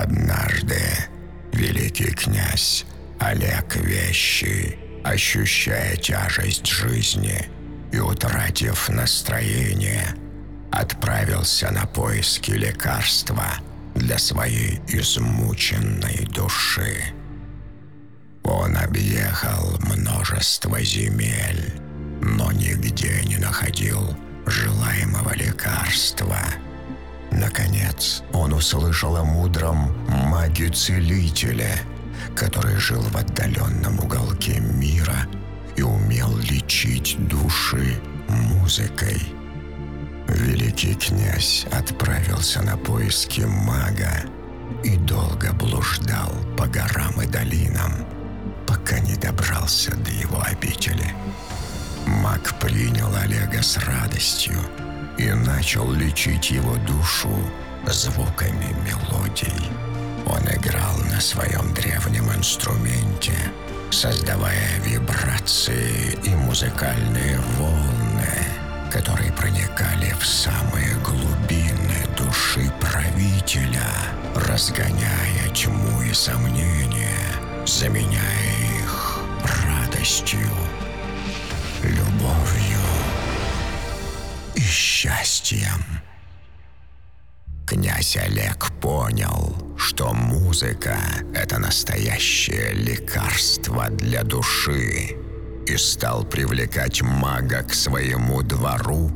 Однажды великий князь Олег Вещий, ощущая тяжесть жизни и утратив настроение, отправился на поиски лекарства для своей измученной души. Он объехал множество земель, но нигде не находил желаемого лекарства. Наконец, он услышал о мудром маге-целителе, который жил в отдаленном уголке мира и умел лечить души музыкой. Великий князь отправился на поиски мага и долго блуждал по горам и долинам, пока не добрался до его обители. Маг принял Олега с радостью и начал лечить его душу звуками мелодий. Он играл на своем древнем инструменте, создавая вибрации и музыкальные волны, которые проникали в самые глубины души правителя, разгоняя тьму и сомнения, заменяя их радостью счастьем. Князь Олег понял, что музыка — это настоящее лекарство для души и стал привлекать мага к своему двору,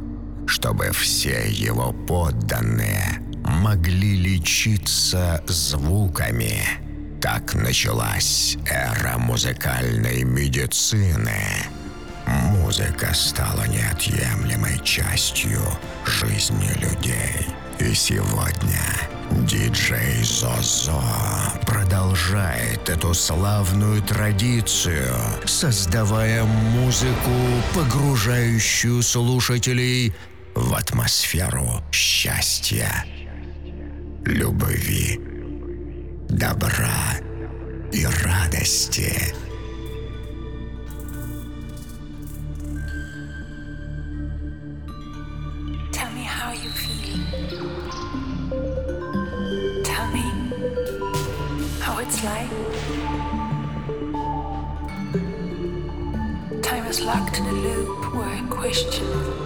чтобы все его подданные могли лечиться звуками. Так началась эра музыкальной медицины — Музыка стала неотъемлемой частью жизни людей. И сегодня диджей Зозо продолжает эту славную традицию, создавая музыку, погружающую слушателей в атмосферу счастья, любви, добра и радости. Question